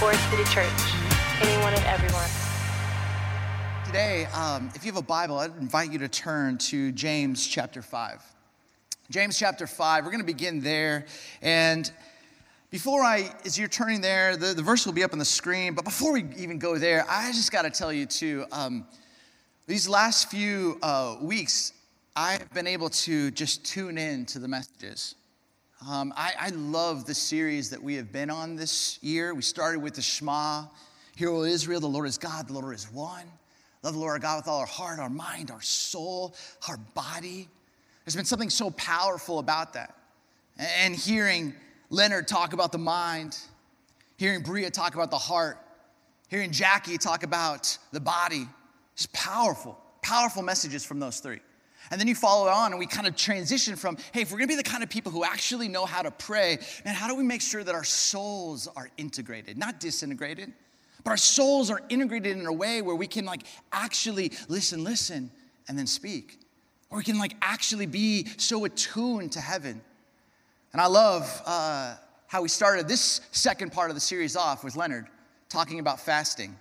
Forest City Church. Anyone and everyone. Today, um, if you have a Bible, I'd invite you to turn to James chapter 5. James chapter 5, we're going to begin there. And before I, as you're turning there, the, the verse will be up on the screen. But before we even go there, I just got to tell you, too, um, these last few uh, weeks, I've been able to just tune in to the messages. Um, I, I, love the series that we have been on this year. We started with the Shema, Hear, O Israel, the Lord is God, the Lord is one. Love the Lord our God with all our heart, our mind, our soul, our body. There's been something so powerful about that. And hearing Leonard talk about the mind, hearing Bria talk about the heart, hearing Jackie talk about the body, it's powerful, powerful messages from those three. And then you follow on, and we kind of transition from, hey, if we're gonna be the kind of people who actually know how to pray, man, how do we make sure that our souls are integrated, not disintegrated, but our souls are integrated in a way where we can like actually listen, listen, and then speak. Or we can like actually be so attuned to heaven. And I love uh, how we started this second part of the series off with Leonard talking about fasting.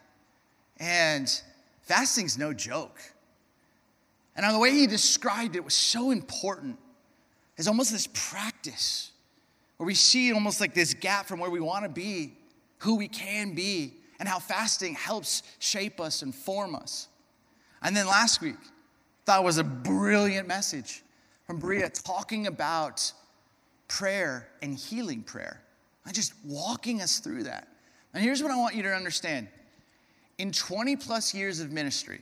And fasting's no joke. And the way he described it was so important. It's almost this practice where we see almost like this gap from where we want to be, who we can be, and how fasting helps shape us and form us. And then last week, thought was a brilliant message from Bria talking about prayer and healing prayer and just walking us through that. And here's what I want you to understand in 20 plus years of ministry,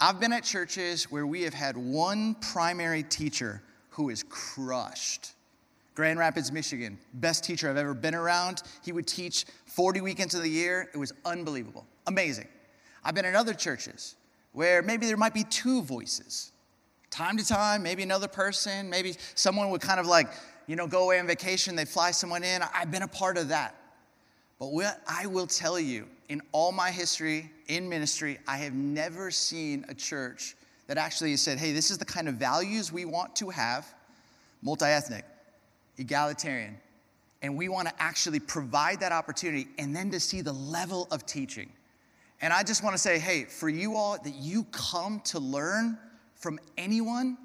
I've been at churches where we have had one primary teacher who is crushed. Grand Rapids, Michigan, best teacher I've ever been around. He would teach 40 weekends of the year. It was unbelievable, amazing. I've been in other churches where maybe there might be two voices. Time to time, maybe another person, maybe someone would kind of like, you know, go away on vacation, they fly someone in. I've been a part of that. But what I will tell you, in all my history in ministry, I have never seen a church that actually said, hey, this is the kind of values we want to have multi ethnic, egalitarian. And we want to actually provide that opportunity and then to see the level of teaching. And I just want to say, hey, for you all that you come to learn from anyone,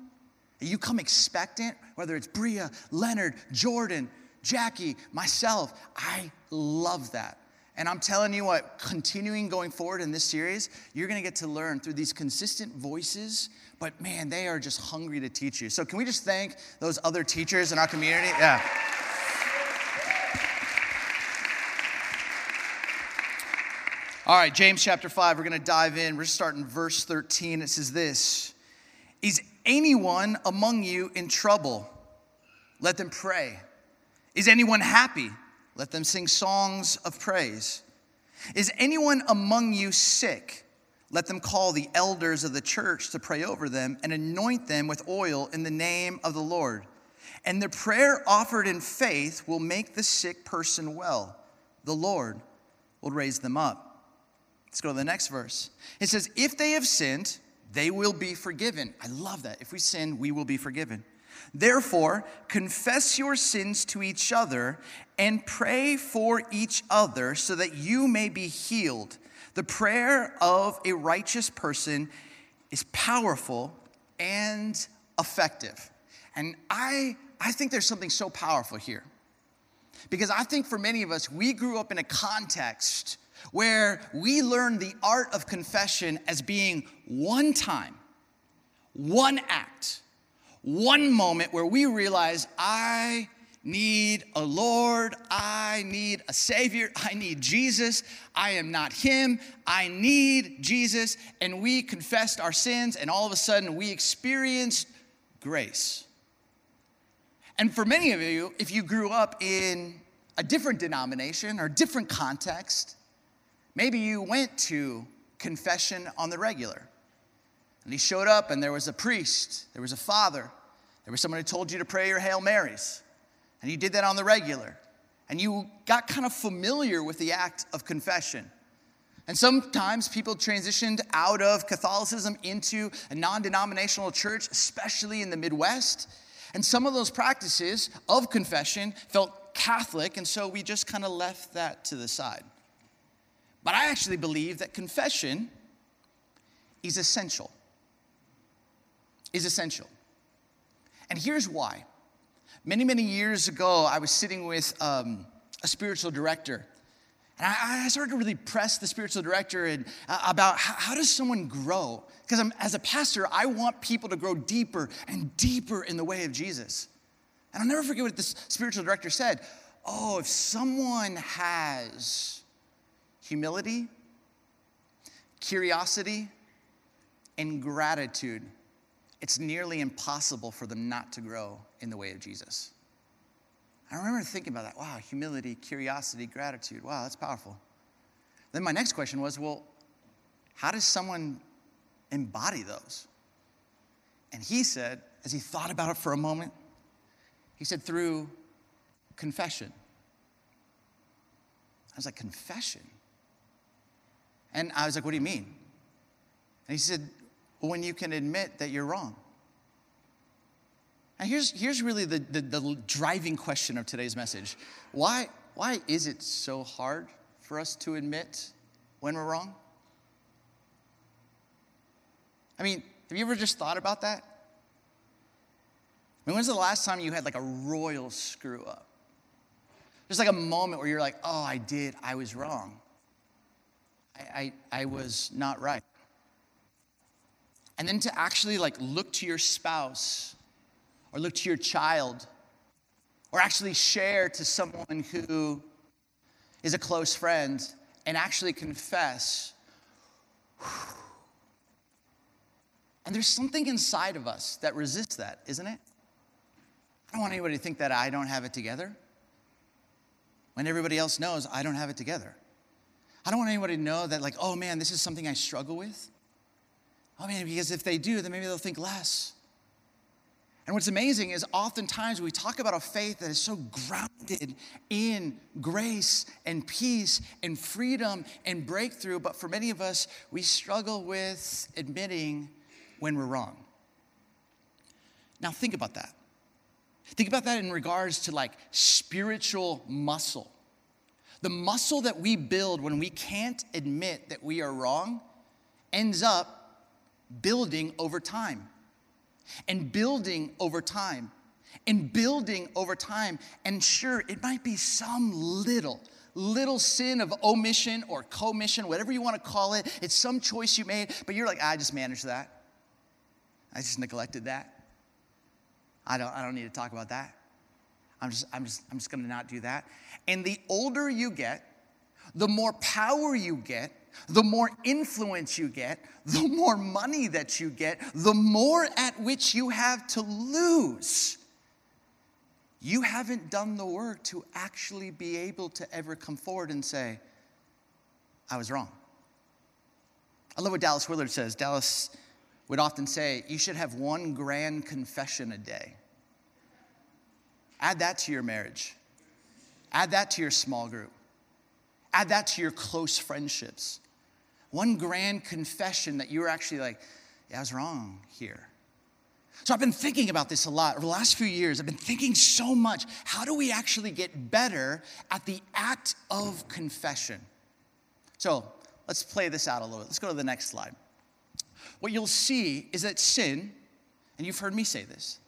that you come expectant, whether it's Bria, Leonard, Jordan, Jackie, myself, I love that. And I'm telling you what, continuing going forward in this series, you're gonna get to learn through these consistent voices, but man, they are just hungry to teach you. So, can we just thank those other teachers in our community? Yeah. All right, James chapter 5, we're gonna dive in. We're starting verse 13. It says this Is anyone among you in trouble? Let them pray. Is anyone happy? Let them sing songs of praise. Is anyone among you sick? Let them call the elders of the church to pray over them and anoint them with oil in the name of the Lord. And the prayer offered in faith will make the sick person well. The Lord will raise them up. Let's go to the next verse. It says, If they have sinned, they will be forgiven. I love that. If we sin, we will be forgiven. Therefore, confess your sins to each other and pray for each other so that you may be healed. The prayer of a righteous person is powerful and effective. And I, I think there's something so powerful here. Because I think for many of us, we grew up in a context where we learned the art of confession as being one time, one act one moment where we realize I need a Lord, I need a Savior, I need Jesus, I am not Him, I need Jesus. And we confessed our sins, and all of a sudden we experienced grace. And for many of you, if you grew up in a different denomination or different context, maybe you went to confession on the regular. And he showed up, and there was a priest, there was a father, there was someone who told you to pray your Hail Marys, and you did that on the regular. And you got kind of familiar with the act of confession. And sometimes people transitioned out of Catholicism into a non denominational church, especially in the Midwest. And some of those practices of confession felt Catholic, and so we just kind of left that to the side. But I actually believe that confession is essential. Is essential. And here's why. Many, many years ago, I was sitting with um, a spiritual director. And I, I, started to really press the spiritual director uh, about how, how, does someone grow? Because as a pastor, I want people to grow deeper and deeper in the way of Jesus. And I'll never forget what this spiritual director said. Oh, if someone has humility, curiosity, and gratitude, it's nearly impossible for them not to grow in the way of Jesus. I remember thinking about that. Wow, humility, curiosity, gratitude. Wow, that's powerful. Then my next question was well, how does someone embody those? And he said, as he thought about it for a moment, he said, through confession. I was like, confession? And I was like, what do you mean? And he said, when you can admit that you're wrong. And here's, here's really the, the, the driving question of today's message why, why is it so hard for us to admit when we're wrong? I mean, have you ever just thought about that? I mean, when's the last time you had like a royal screw up? There's like a moment where you're like, oh, I did, I was wrong. I, I, I was not right. And then to actually like look to your spouse or look to your child or actually share to someone who is a close friend and actually confess. And there's something inside of us that resists that, isn't it? I don't want anybody to think that I don't have it together when everybody else knows I don't have it together. I don't want anybody to know that, like, oh man, this is something I struggle with. Oh mean, because if they do, then maybe they'll think less. And what's amazing is oftentimes we talk about a faith that is so grounded in grace and peace and freedom and breakthrough, but for many of us, we struggle with admitting when we're wrong. Now, think about that. Think about that in regards to like spiritual muscle. The muscle that we build when we can't admit that we are wrong ends up building over time and building over time and building over time. And sure, it might be some little, little sin of omission or commission, whatever you want to call it. It's some choice you made, but you're like, I just managed that. I just neglected that. I don't, I don't need to talk about that. I'm just, I'm just, I'm just gonna not do that. And the older you get, the more power you get, the more influence you get, the more money that you get, the more at which you have to lose. You haven't done the work to actually be able to ever come forward and say, I was wrong. I love what Dallas Willard says. Dallas would often say, You should have one grand confession a day. Add that to your marriage, add that to your small group, add that to your close friendships. One grand confession that you're actually like, Yeah, I was wrong here. So I've been thinking about this a lot over the last few years. I've been thinking so much. How do we actually get better at the act of confession? So let's play this out a little bit. Let's go to the next slide what you'll see is that sin, and you've heard me say this,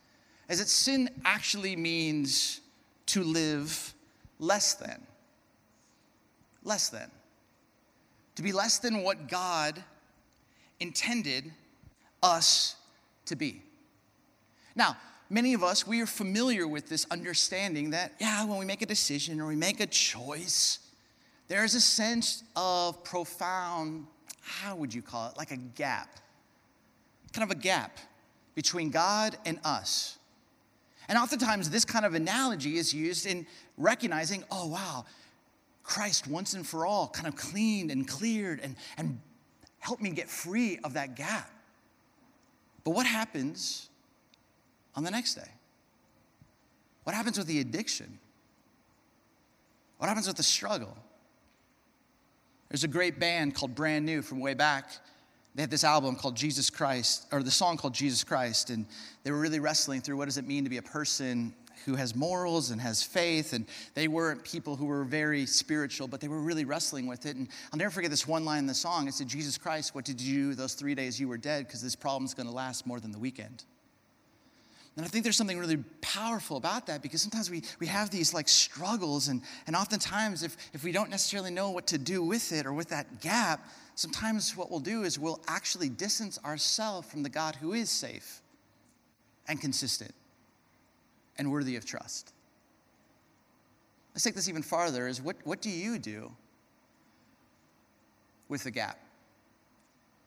is that sin actually means to live less than. Less than. To be less than what God intended us to be. Now, many of us, we are familiar with this understanding that, yeah, when we make a decision or we make a choice, there's a sense of profound, how would you call it, like a gap kind of a gap between God and us. And oftentimes, this kind of analogy is used in recognizing, oh, wow, Christ once and for all kind of cleaned and cleared and, and helped me get free of that gap. But what happens on the next day? What happens with the addiction? What happens with the struggle? There's a great band called Brand New from way back they had this album called Jesus Christ, or the song called Jesus Christ, and they were really wrestling through what does it mean to be a person who has morals and has faith, and they weren't people who were very spiritual, but they were really wrestling with it. And I'll never forget this one line in the song. It said, Jesus Christ, what did you do those three days you were dead? Because this problem's going to last more than the weekend. And I think there's something really powerful about that because sometimes we, we have these like struggles, and, and oftentimes, if, if we don't necessarily know what to do with it or with that gap, sometimes what we'll do is we'll actually distance ourselves from the God who is safe and consistent and worthy of trust. Let's take this even farther is what, what do you do with the gap?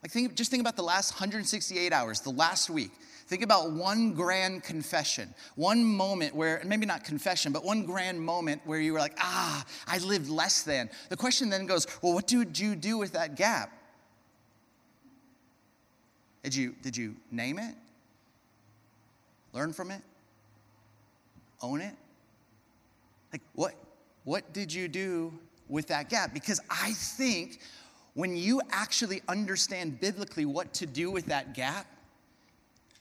Like think, just think about the last 168 hours, the last week. Think about one grand confession, one moment where, maybe not confession, but one grand moment where you were like, ah, I lived less than. The question then goes, well, what did you do with that gap? Did you, did you name it? Learn from it? Own it? Like, what, what did you do with that gap? Because I think when you actually understand biblically what to do with that gap,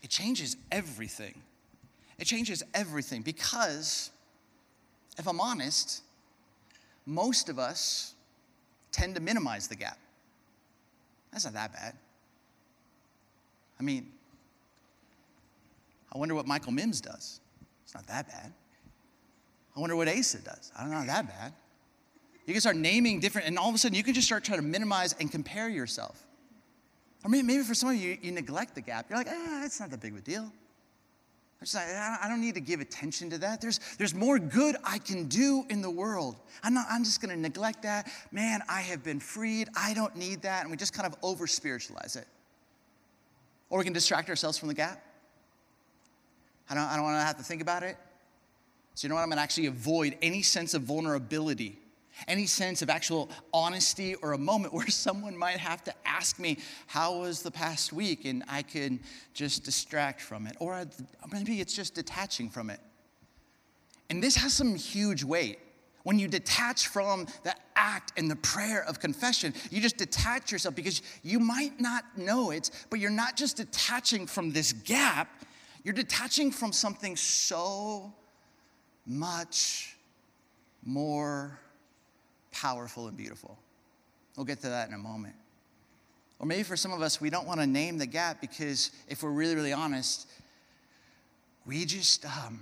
it changes everything. It changes everything because, if I'm honest, most of us tend to minimize the gap. That's not that bad. I mean, I wonder what Michael Mims does. It's not that bad. I wonder what Asa does. I don't know, that bad. You can start naming different, and all of a sudden you can just start trying to minimize and compare yourself. Or maybe, maybe for some of you, you neglect the gap. You're like, ah, it's not that big of a deal. I don't need to give attention to that. There's, there's more good I can do in the world. I'm, not, I'm just going to neglect that. Man, I have been freed. I don't need that. And we just kind of over spiritualize it. Or we can distract ourselves from the gap. I don't, I don't want to have to think about it. So, you know what? I'm going to actually avoid any sense of vulnerability, any sense of actual honesty, or a moment where someone might have to ask me, How was the past week? And I can just distract from it. Or maybe it's just detaching from it. And this has some huge weight. When you detach from the act and the prayer of confession, you just detach yourself because you might not know it, but you're not just detaching from this gap, you're detaching from something so much more powerful and beautiful. We'll get to that in a moment. Or maybe for some of us, we don't want to name the gap because if we're really, really honest, we just, um,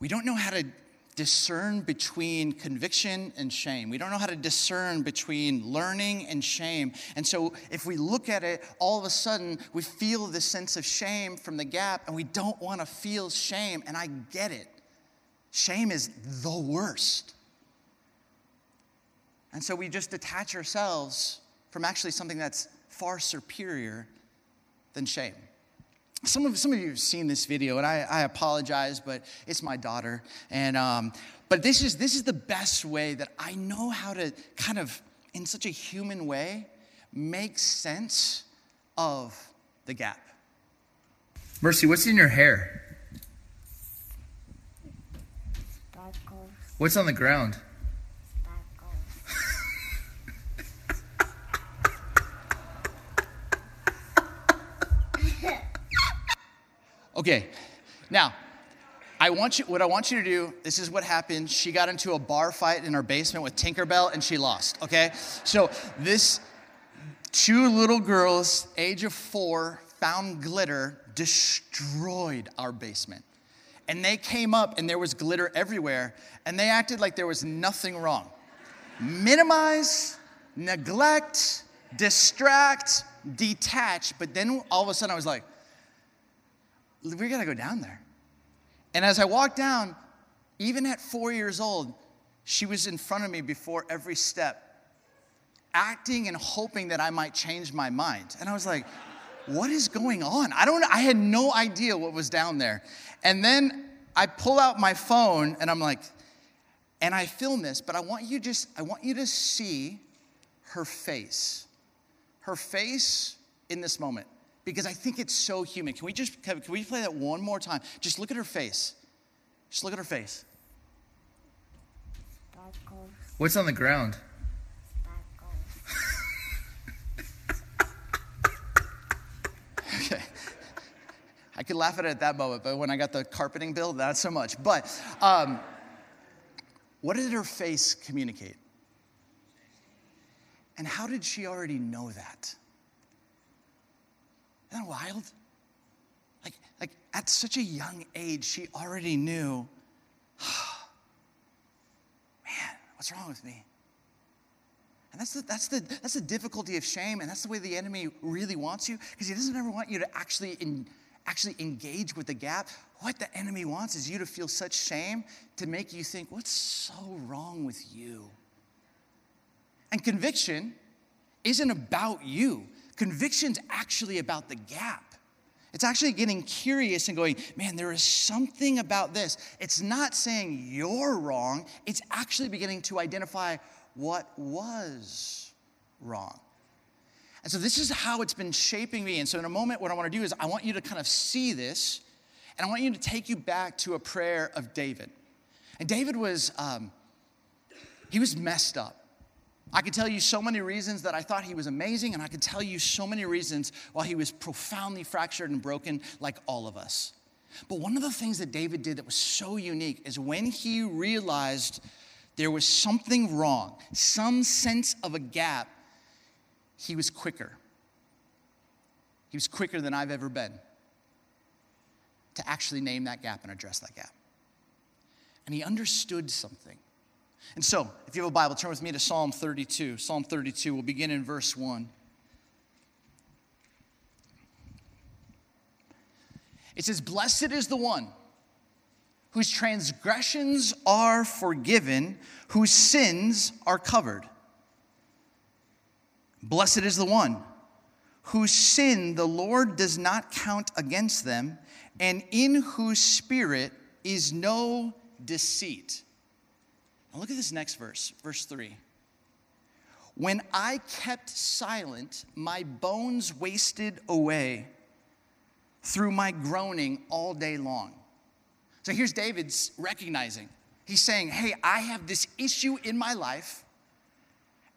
we don't know how to discern between conviction and shame. We don't know how to discern between learning and shame. And so, if we look at it, all of a sudden we feel this sense of shame from the gap, and we don't want to feel shame. And I get it. Shame is the worst. And so, we just detach ourselves from actually something that's far superior than shame. Some of, some of you have seen this video, and I, I apologize, but it's my daughter. And, um, but this is, this is the best way that I know how to kind of, in such a human way, make sense of the gap. Mercy, what's in your hair? What's on the ground? Okay, now, I want you, what I want you to do, this is what happened. She got into a bar fight in her basement with Tinkerbell and she lost, okay? So, this two little girls, age of four, found glitter, destroyed our basement. And they came up and there was glitter everywhere, and they acted like there was nothing wrong. Minimize, neglect, distract, detach, but then all of a sudden I was like, we got to go down there. And as I walked down, even at four years old, she was in front of me before every step, acting and hoping that I might change my mind. And I was like, what is going on? I don't I had no idea what was down there. And then I pull out my phone and I'm like, and I film this, but I want you just I want you to see her face. Her face in this moment because I think it's so human. Can we just can we play that one more time? Just look at her face. Just look at her face. What's on the ground? okay. I, I could laugh at it at that moment, but when I got the carpeting bill, not so much. But um, what did her face communicate? And how did she already know that? Isn't that wild? Like, like at such a young age, she already knew, man, what's wrong with me? And that's the, that's, the, that's the difficulty of shame, and that's the way the enemy really wants you, because he doesn't ever want you to actually, in, actually engage with the gap. What the enemy wants is you to feel such shame to make you think, what's so wrong with you? And conviction isn't about you, conviction's actually about the gap. It's actually getting curious and going, man, there is something about this. It's not saying you're wrong, it's actually beginning to identify what was wrong. And so this is how it's been shaping me. And so in a moment, what I want to do is I want you to kind of see this, and I want you to take you back to a prayer of David. And David was, um, he was messed up. I could tell you so many reasons that I thought he was amazing, and I could tell you so many reasons why he was profoundly fractured and broken, like all of us. But one of the things that David did that was so unique is when he realized there was something wrong, some sense of a gap, he was quicker. He was quicker than I've ever been to actually name that gap and address that gap. And he understood something. And so, if you have a Bible, turn with me to Psalm 32. Psalm 32, we'll begin in verse 1. It says, Blessed is the one whose transgressions are forgiven, whose sins are covered. Blessed is the one whose sin the Lord does not count against them, and in whose spirit is no deceit. Now look at this next verse, verse 3. When I kept silent, my bones wasted away through my groaning all day long. So here's David's recognizing. He's saying, Hey, I have this issue in my life.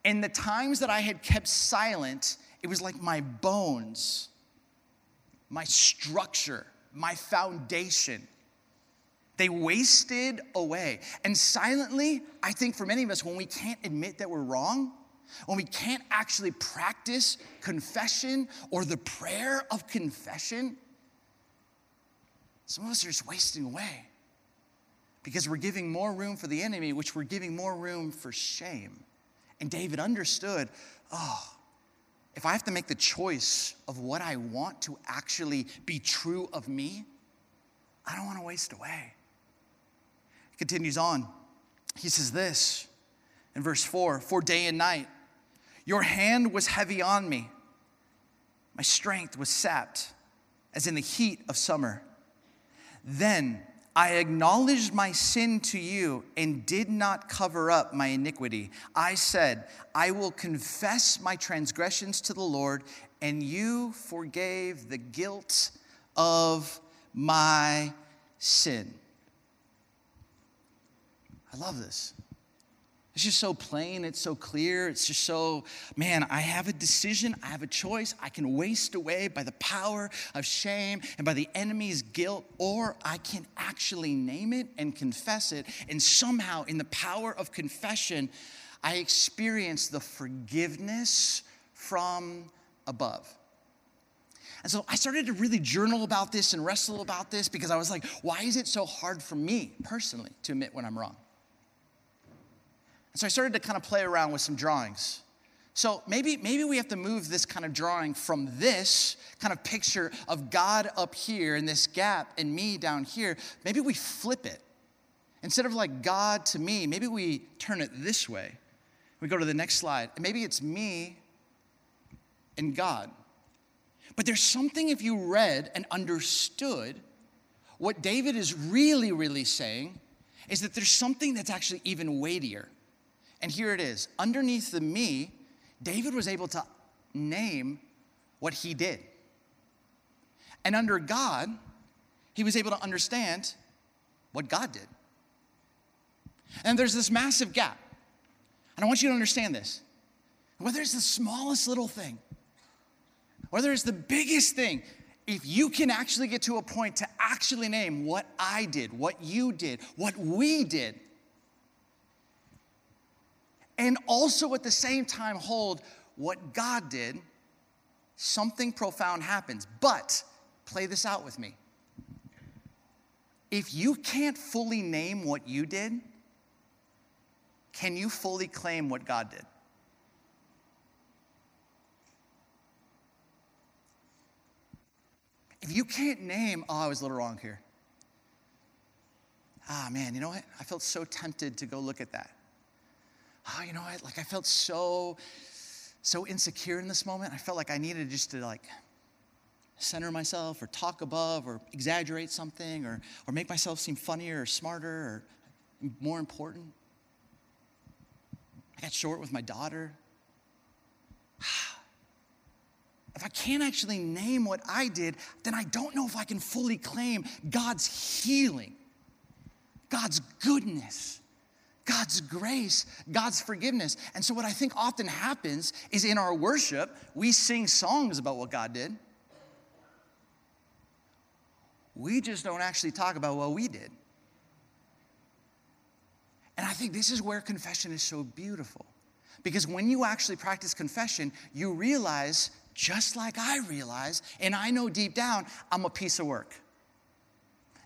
And the times that I had kept silent, it was like my bones, my structure, my foundation. They wasted away. And silently, I think for many of us, when we can't admit that we're wrong, when we can't actually practice confession or the prayer of confession, some of us are just wasting away because we're giving more room for the enemy, which we're giving more room for shame. And David understood oh, if I have to make the choice of what I want to actually be true of me, I don't want to waste away. He continues on. He says this in verse 4 For day and night, your hand was heavy on me. My strength was sapped as in the heat of summer. Then I acknowledged my sin to you and did not cover up my iniquity. I said, I will confess my transgressions to the Lord, and you forgave the guilt of my sin. I love this. It's just so plain, it's so clear, it's just so, man, I have a decision, I have a choice. I can waste away by the power of shame and by the enemy's guilt, or I can actually name it and confess it. And somehow, in the power of confession, I experience the forgiveness from above. And so I started to really journal about this and wrestle about this because I was like, why is it so hard for me personally to admit when I'm wrong? And so I started to kind of play around with some drawings. So maybe, maybe we have to move this kind of drawing from this kind of picture of God up here and this gap and me down here. Maybe we flip it. Instead of like God to me, maybe we turn it this way. We go to the next slide. And maybe it's me and God. But there's something, if you read and understood, what David is really, really saying is that there's something that's actually even weightier. And here it is. Underneath the me, David was able to name what he did. And under God, he was able to understand what God did. And there's this massive gap. And I want you to understand this. Whether it's the smallest little thing, whether it's the biggest thing, if you can actually get to a point to actually name what I did, what you did, what we did, and also at the same time hold what God did, something profound happens. But play this out with me. If you can't fully name what you did, can you fully claim what God did? If you can't name, oh, I was a little wrong here. Ah, man, you know what? I felt so tempted to go look at that. Oh, you know what? Like, I felt so, so insecure in this moment. I felt like I needed just to, like, center myself or talk above or exaggerate something or, or make myself seem funnier or smarter or more important. I got short with my daughter. If I can't actually name what I did, then I don't know if I can fully claim God's healing, God's goodness, God's grace, God's forgiveness. And so, what I think often happens is in our worship, we sing songs about what God did. We just don't actually talk about what we did. And I think this is where confession is so beautiful. Because when you actually practice confession, you realize, just like I realize, and I know deep down, I'm a piece of work.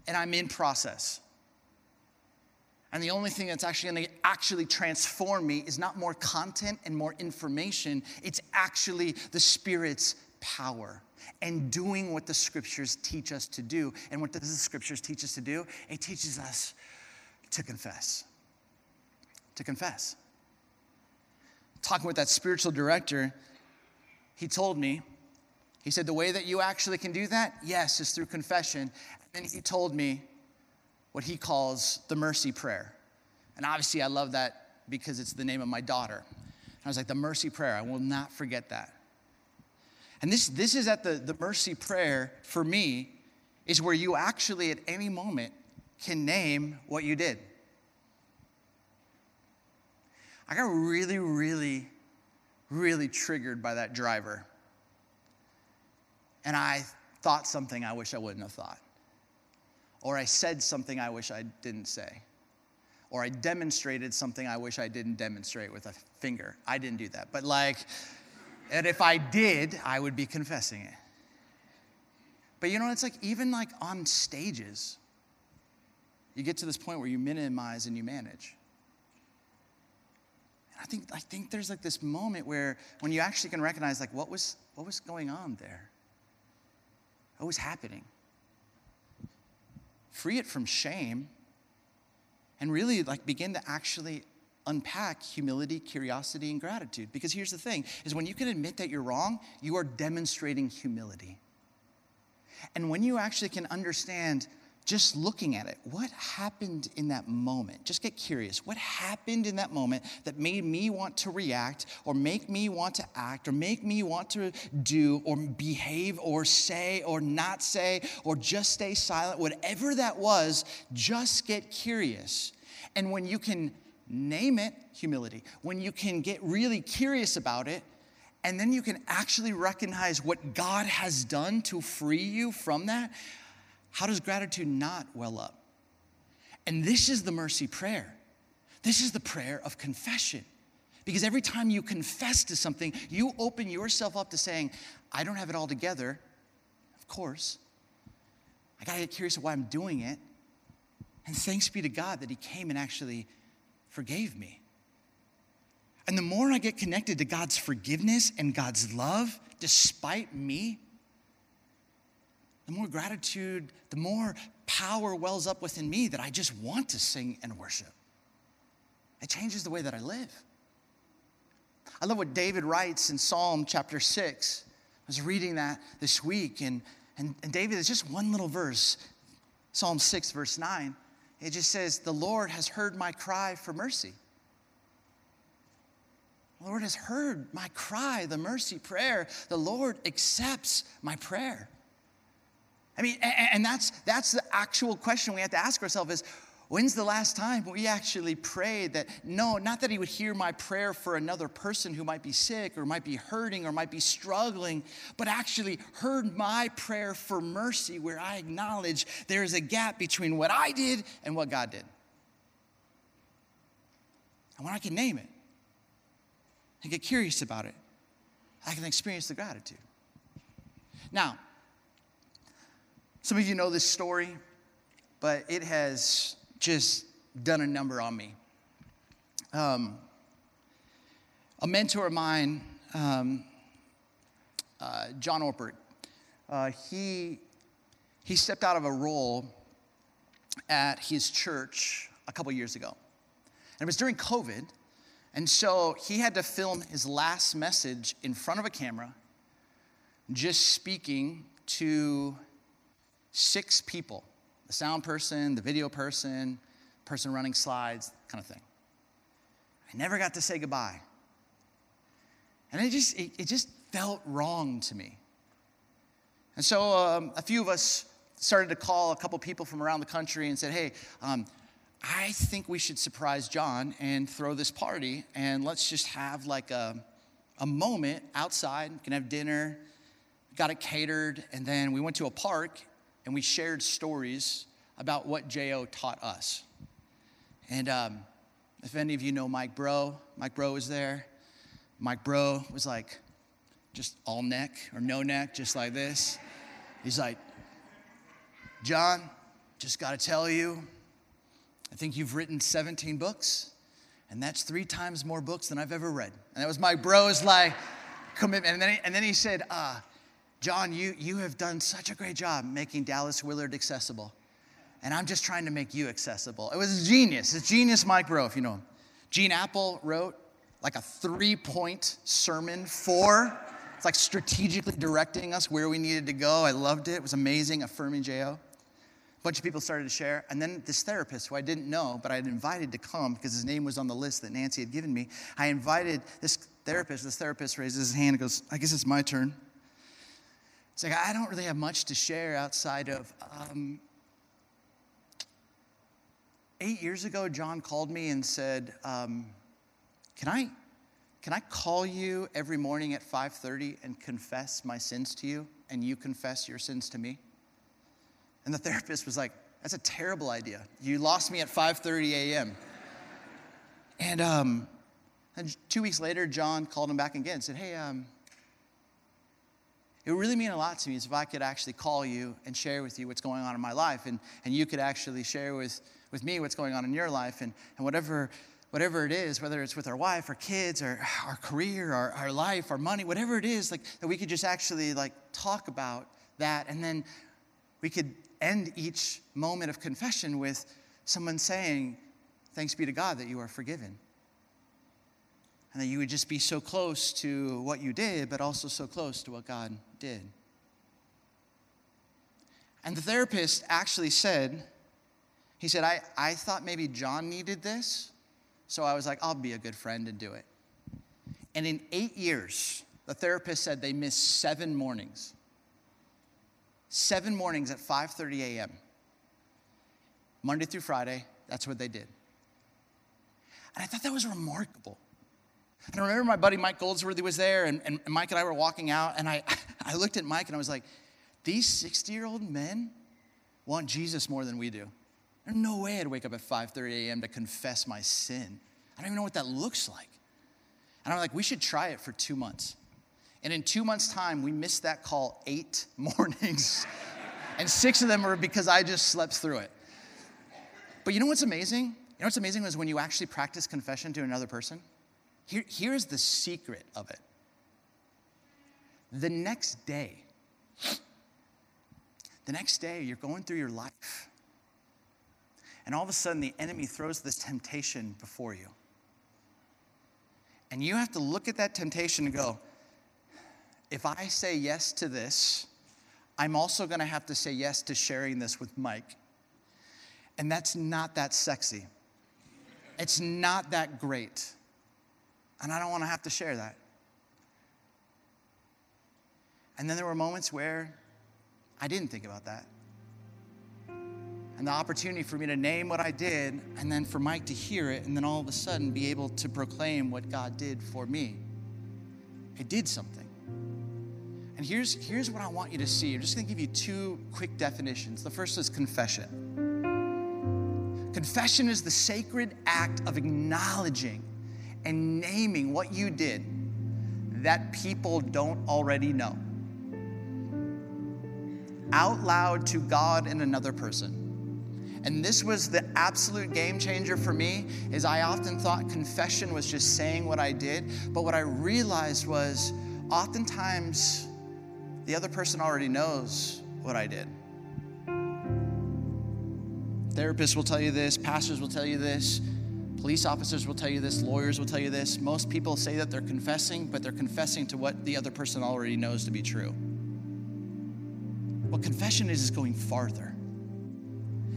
And I'm in process. And the only thing that's actually gonna actually transform me is not more content and more information, it's actually the Spirit's power and doing what the scriptures teach us to do. And what does the scriptures teach us to do? It teaches us to confess. To confess. Talking with that spiritual director, he told me, he said, the way that you actually can do that, yes, is through confession. And he told me what he calls the mercy prayer. And obviously, I love that because it's the name of my daughter. And I was like, the mercy prayer, I will not forget that. And this, this is at the, the mercy prayer for me, is where you actually at any moment can name what you did. I got really, really, really triggered by that driver. And I thought something I wish I wouldn't have thought. Or I said something I wish I didn't say. Or I demonstrated something I wish I didn't demonstrate with a finger. I didn't do that. But like, and if I did, I would be confessing it. But you know, it's like even like on stages, you get to this point where you minimize and you manage. And I think I think there's like this moment where when you actually can recognize like what was what was going on there? What was happening? Free it from shame and really like begin to actually unpack humility, curiosity, and gratitude. Because here's the thing is when you can admit that you're wrong, you are demonstrating humility. And when you actually can understand just looking at it, what happened in that moment? Just get curious. What happened in that moment that made me want to react or make me want to act or make me want to do or behave or say or not say or just stay silent? Whatever that was, just get curious. And when you can name it humility, when you can get really curious about it, and then you can actually recognize what God has done to free you from that, how does gratitude not well up? And this is the mercy prayer. This is the prayer of confession. Because every time you confess to something, you open yourself up to saying, I don't have it all together. Of course. I gotta get curious of why I'm doing it. And thanks be to God that He came and actually forgave me. And the more I get connected to God's forgiveness and God's love, despite me, the more gratitude, the more power wells up within me that I just want to sing and worship. It changes the way that I live. I love what David writes in Psalm chapter 6. I was reading that this week, and, and, and David is just one little verse, Psalm 6, verse 9. It just says, The Lord has heard my cry for mercy. The Lord has heard my cry, the mercy prayer. The Lord accepts my prayer. I mean, and that's, that's the actual question we have to ask ourselves is When's the last time we actually prayed that, no, not that He would hear my prayer for another person who might be sick or might be hurting or might be struggling, but actually heard my prayer for mercy where I acknowledge there is a gap between what I did and what God did? And when I can name it and get curious about it, I can experience the gratitude. Now, some of you know this story, but it has just done a number on me. Um, a mentor of mine, um, uh, John Ortberg, uh, he, he stepped out of a role at his church a couple years ago. And it was during COVID. And so he had to film his last message in front of a camera, just speaking to six people the sound person, the video person, person running slides, kind of thing. I never got to say goodbye. And it just, it, it just felt wrong to me. And so um, a few of us started to call a couple people from around the country and said, hey, um, I think we should surprise John and throw this party, and let's just have like a, a moment outside, can have dinner, got it catered, and then we went to a park and we shared stories about what JO taught us. And um, if any of you know Mike Breaux, Mike Breaux was there. Mike Breaux was like just all neck or no neck, just like this. He's like, John, just got to tell you, I think you've written 17 books, and that's three times more books than I've ever read. And that was Mike Breaux's like commitment. And then he, and then he said, uh, John, you, you have done such a great job making Dallas Willard accessible. And I'm just trying to make you accessible. It was genius. It's genius Mike Breaux, if you know him. Gene Appel wrote like a three point sermon for, it's like strategically directing us where we needed to go. I loved it. It was amazing, affirming JO. A bunch of people started to share. And then this therapist, who I didn't know, but I had invited to come because his name was on the list that Nancy had given me, I invited this therapist. This therapist raises his hand and goes, I guess it's my turn. It's like, I don't really have much to share outside of, um, eight years ago, John called me and said, um, can, I, can I call you every morning at 5.30 and confess my sins to you, and you confess your sins to me? And the therapist was like, that's a terrible idea. You lost me at 5.30 a.m. and, um, and two weeks later, John called him back again and said, hey, um, it would really mean a lot to me if I could actually call you and share with you what's going on in my life, and, and you could actually share with, with me what's going on in your life, and, and whatever, whatever it is, whether it's with our wife, our kids, or our career, our, our life, our money, whatever it is, like that we could just actually like talk about that, and then we could end each moment of confession with someone saying, Thanks be to God that you are forgiven. And that you would just be so close to what you did, but also so close to what God did. And the therapist actually said, he said, I, I thought maybe John needed this, so I was like, I'll be a good friend and do it. And in eight years, the therapist said they missed seven mornings. Seven mornings at 5:30 a.m. Monday through Friday, that's what they did. And I thought that was remarkable. And I remember my buddy Mike Goldsworthy was there, and, and Mike and I were walking out, and I, I looked at Mike and I was like, these 60 year old men want Jesus more than we do. There's no way I'd wake up at 5:30 a.m. to confess my sin. I don't even know what that looks like. And I'm like, we should try it for two months. And in two months' time, we missed that call eight mornings. and six of them were because I just slept through it. But you know what's amazing? You know what's amazing is when you actually practice confession to another person? Here, here's the secret of it. The next day, the next day, you're going through your life, and all of a sudden, the enemy throws this temptation before you. And you have to look at that temptation and go, if I say yes to this, I'm also going to have to say yes to sharing this with Mike. And that's not that sexy. It's not that great. And I don't want to have to share that. And then there were moments where I didn't think about that. and the opportunity for me to name what I did, and then for Mike to hear it, and then all of a sudden be able to proclaim what God did for me. It did something. And here's, here's what I want you to see. I'm just going to give you two quick definitions. The first is confession. Confession is the sacred act of acknowledging and naming what you did that people don't already know out loud to God and another person. And this was the absolute game changer for me is I often thought confession was just saying what I did, but what I realized was oftentimes the other person already knows what I did. Therapists will tell you this, pastors will tell you this, police officers will tell you this, lawyers will tell you this. Most people say that they're confessing, but they're confessing to what the other person already knows to be true. What confession is, is going farther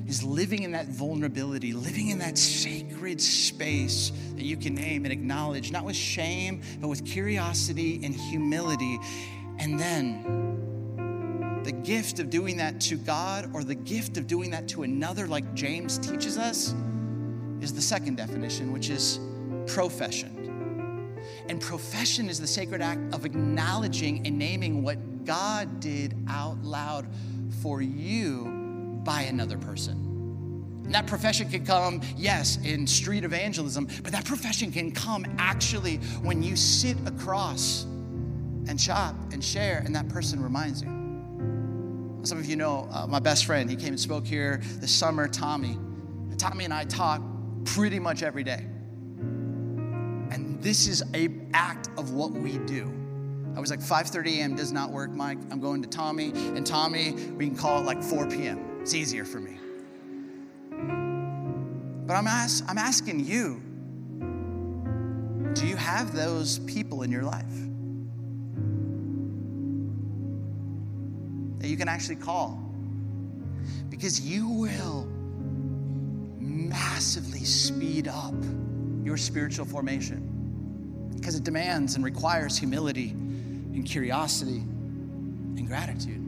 is living in that vulnerability, living in that sacred space that you can name and acknowledge, not with shame, but with curiosity and humility. And then the gift of doing that to God or the gift of doing that to another, like James teaches us, is the second definition, which is profession. And profession is the sacred act of acknowledging and naming what God did out loud for you by another person. And that profession can come, yes, in street evangelism, but that profession can come actually when you sit across and shop and share, and that person reminds you. Some of you know uh, my best friend, he came and spoke here this summer, Tommy. Tommy and I talk pretty much every day. And this is a act of what we do. I was like 5:30 a.m. does not work, Mike. I'm going to Tommy, and Tommy, we can call it like 4 p.m. It's easier for me. But I'm, ask, I'm asking you do you have those people in your life that you can actually call? Because you will massively speed up your spiritual formation because it demands and requires humility and curiosity and gratitude.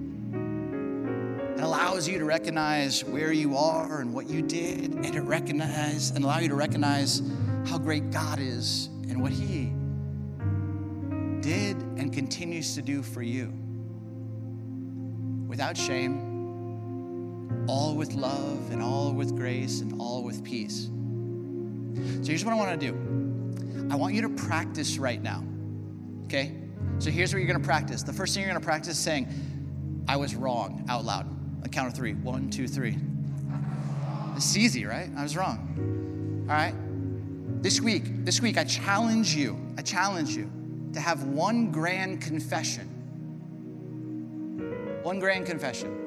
It allows you to recognize where you are and what you did, and to recognize and allow you to recognize how great God is and what He did and continues to do for you. Without shame, all with love and all with grace and all with peace. So here's what I want to do I want you to practice right now, okay? So here's what you're going to practice. The first thing you're going to practice is saying, I was wrong out loud. A count of three. One, two, three. It's easy, right? I was wrong. All right? This week, this week, I challenge you, I challenge you to have one grand confession. One grand confession.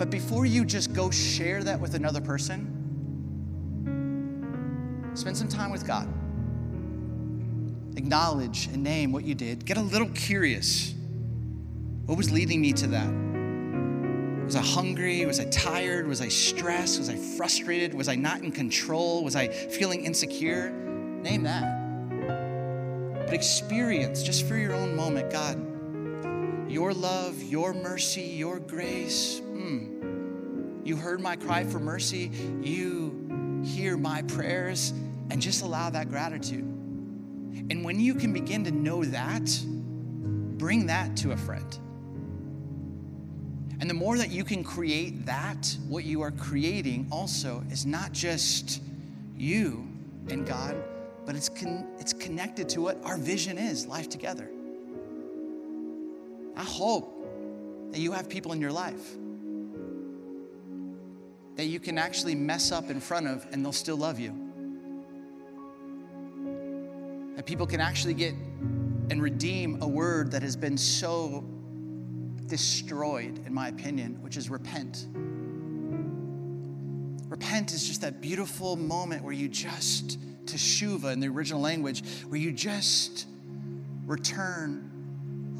But, before you just go share that with another person, spend some time with God. Acknowledge and name what you did. Get a little curious what was leading me to that? Was I hungry? Was I tired? Was I stressed? Was I frustrated? Was I not in control? Was I feeling insecure? Name that. But experience, just for your own moment, God, your love, your mercy, your grace. Mm. You heard my cry for mercy. You hear my prayers, and just allow that gratitude. And when you can begin to know that, bring that to a friend. And the more that you can create that, what you are creating also is not just you and God, but it's, con- it's connected to what our vision is life together. I hope that you have people in your life that you can actually mess up in front of and they'll still love you. That people can actually get and redeem a word that has been so destroyed, in my opinion, which is repent. Repent is just that beautiful moment where you just, teshuva in the original language, where you just return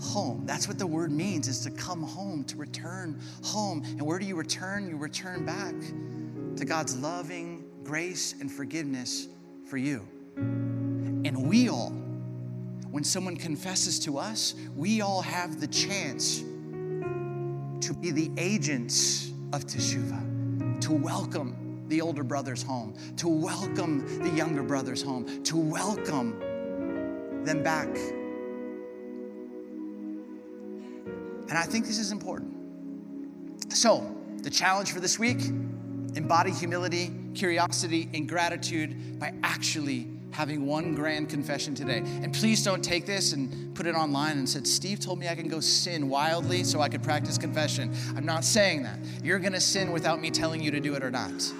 home. That's what the word means, is to come home, to return home. And where do you return? You return back to God's loving grace and forgiveness for you. And we all, when someone confesses to us, we all have the chance to be the agents of teshuva, to welcome the older brothers home, to welcome the younger brothers home, to welcome them back. And I think this is important. So, the challenge for this week embody humility, curiosity, and gratitude by actually having one grand confession today. And please don't take this and put it online and said, Steve told me I can go sin wildly so I could practice confession. I'm not saying that. You're gonna sin without me telling you to do it or not.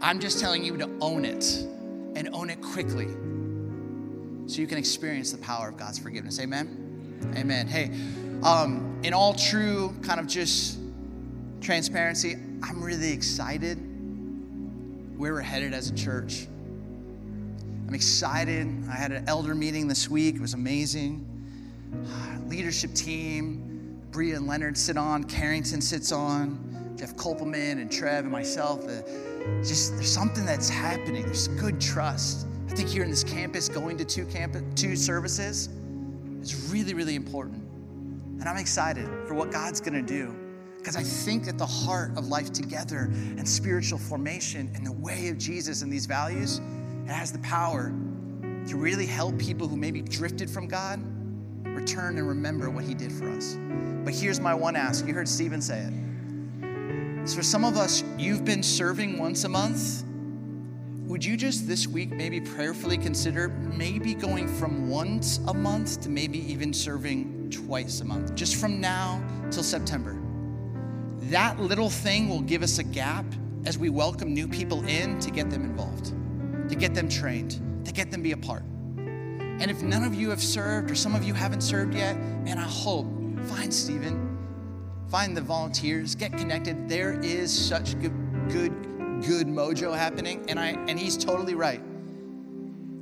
I'm just telling you to own it and own it quickly so you can experience the power of God's forgiveness. Amen? Amen. Hey, um, in all true kind of just transparency, I'm really excited where we're headed as a church. I'm excited. I had an elder meeting this week, it was amazing. Leadership team, Bria and Leonard sit on, Carrington sits on, Jeff Kopelman and Trev and myself. Uh, just there's something that's happening. There's good trust. I think here in this campus, going to two campus, two services is really, really important. And I'm excited for what God's gonna do. Because I think that the heart of life together and spiritual formation and the way of Jesus and these values, it has the power to really help people who maybe drifted from God return and remember what He did for us. But here's my one ask you heard Stephen say it. So for some of us, you've been serving once a month. Would you just this week maybe prayerfully consider maybe going from once a month to maybe even serving twice a month, just from now till September? that little thing will give us a gap as we welcome new people in to get them involved, to get them trained, to get them be a part. And if none of you have served or some of you haven't served yet, man, I hope find Stephen, find the volunteers, get connected. There is such good, good, good mojo happening, and I and he's totally right.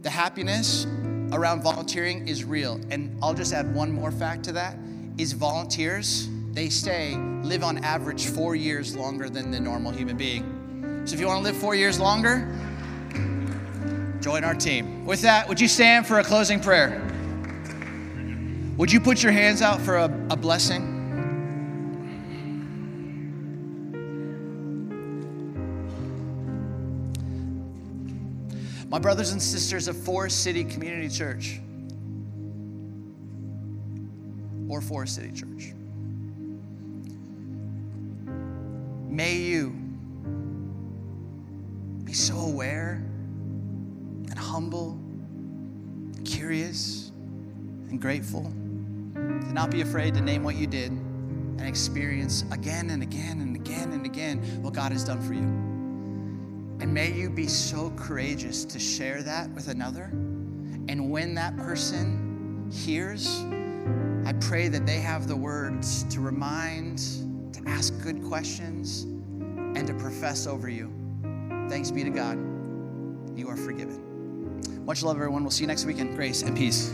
The happiness around volunteering is real. And I'll just add one more fact to that is volunteers they stay, live on average four years longer than the normal human being. So if you want to live four years longer, join our team. With that, would you stand for a closing prayer? Would you put your hands out for a, a blessing? My brothers and sisters of Forest City Community Church, or Forest City Church. May you be so aware and humble, curious, and grateful to not be afraid to name what you did and experience again and again and again and again what God has done for you. And may you be so courageous to share that with another. And when that person hears, I pray that they have the words to remind to ask good questions, and to profess over you. Thanks be to God. You are forgiven. Much love, everyone. We'll see you next weekend. Grace and peace.